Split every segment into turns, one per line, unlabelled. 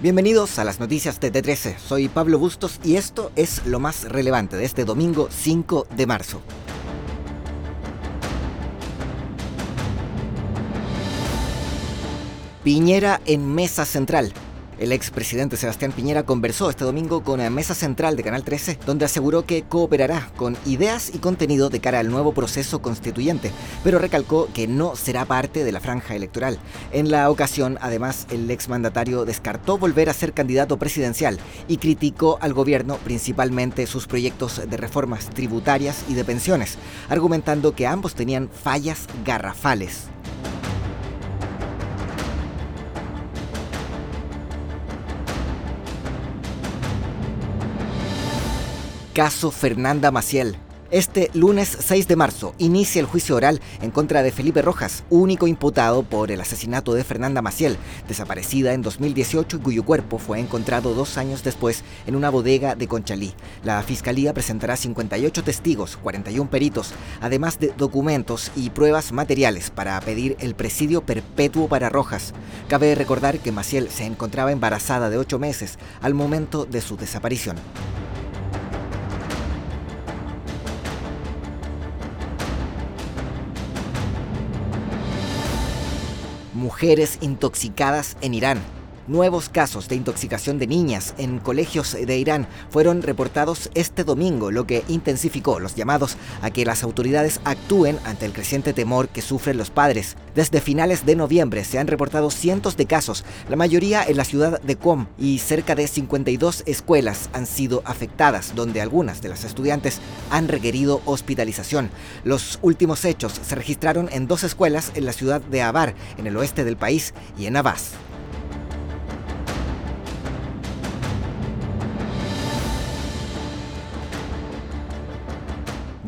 Bienvenidos a las noticias de T13. Soy Pablo Bustos y esto es lo más relevante de este domingo 5 de marzo. Piñera en Mesa Central. El expresidente Sebastián Piñera conversó este domingo con la Mesa Central de Canal 13, donde aseguró que cooperará con ideas y contenido de cara al nuevo proceso constituyente, pero recalcó que no será parte de la franja electoral. En la ocasión, además, el exmandatario descartó volver a ser candidato presidencial y criticó al gobierno principalmente sus proyectos de reformas tributarias y de pensiones, argumentando que ambos tenían fallas garrafales. Caso Fernanda Maciel. Este lunes 6 de marzo inicia el juicio oral en contra de Felipe Rojas, único imputado por el asesinato de Fernanda Maciel, desaparecida en 2018 y cuyo cuerpo fue encontrado dos años después en una bodega de Conchalí. La fiscalía presentará 58 testigos, 41 peritos, además de documentos y pruebas materiales para pedir el presidio perpetuo para Rojas. Cabe recordar que Maciel se encontraba embarazada de 8 meses al momento de su desaparición. Mujeres intoxicadas en Irán. Nuevos casos de intoxicación de niñas en colegios de Irán fueron reportados este domingo, lo que intensificó los llamados a que las autoridades actúen ante el creciente temor que sufren los padres. Desde finales de noviembre se han reportado cientos de casos, la mayoría en la ciudad de Qom, y cerca de 52 escuelas han sido afectadas, donde algunas de las estudiantes han requerido hospitalización. Los últimos hechos se registraron en dos escuelas en la ciudad de Abar, en el oeste del país, y en Abbas.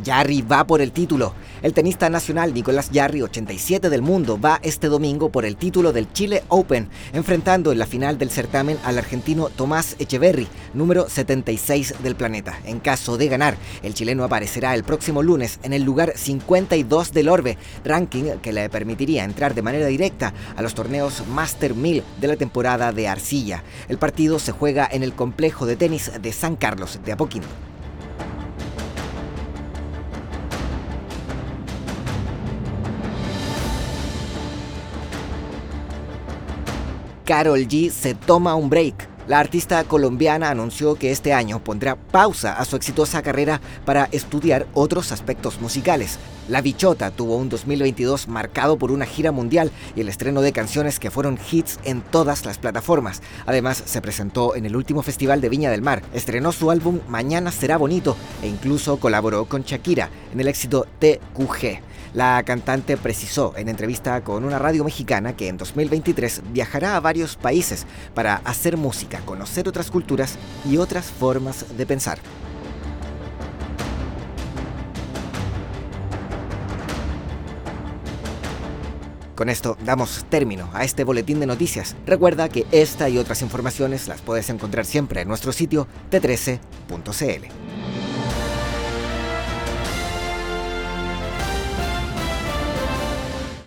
Jarry va por el título. El tenista nacional Nicolás Jarry, 87 del mundo, va este domingo por el título del Chile Open, enfrentando en la final del certamen al argentino Tomás Echeverry, número 76 del planeta. En caso de ganar, el chileno aparecerá el próximo lunes en el lugar 52 del Orbe, ranking que le permitiría entrar de manera directa a los torneos Master 1000 de la temporada de Arcilla. El partido se juega en el complejo de tenis de San Carlos de Apoquindo. Carol G se toma un break. La artista colombiana anunció que este año pondrá pausa a su exitosa carrera para estudiar otros aspectos musicales. La Bichota tuvo un 2022 marcado por una gira mundial y el estreno de canciones que fueron hits en todas las plataformas. Además, se presentó en el último festival de Viña del Mar, estrenó su álbum Mañana será bonito e incluso colaboró con Shakira en el éxito TQG. La cantante precisó en entrevista con una radio mexicana que en 2023 viajará a varios países para hacer música, conocer otras culturas y otras formas de pensar. Con esto damos término a este boletín de noticias. Recuerda que esta y otras informaciones las puedes encontrar siempre en nuestro sitio t13.cl.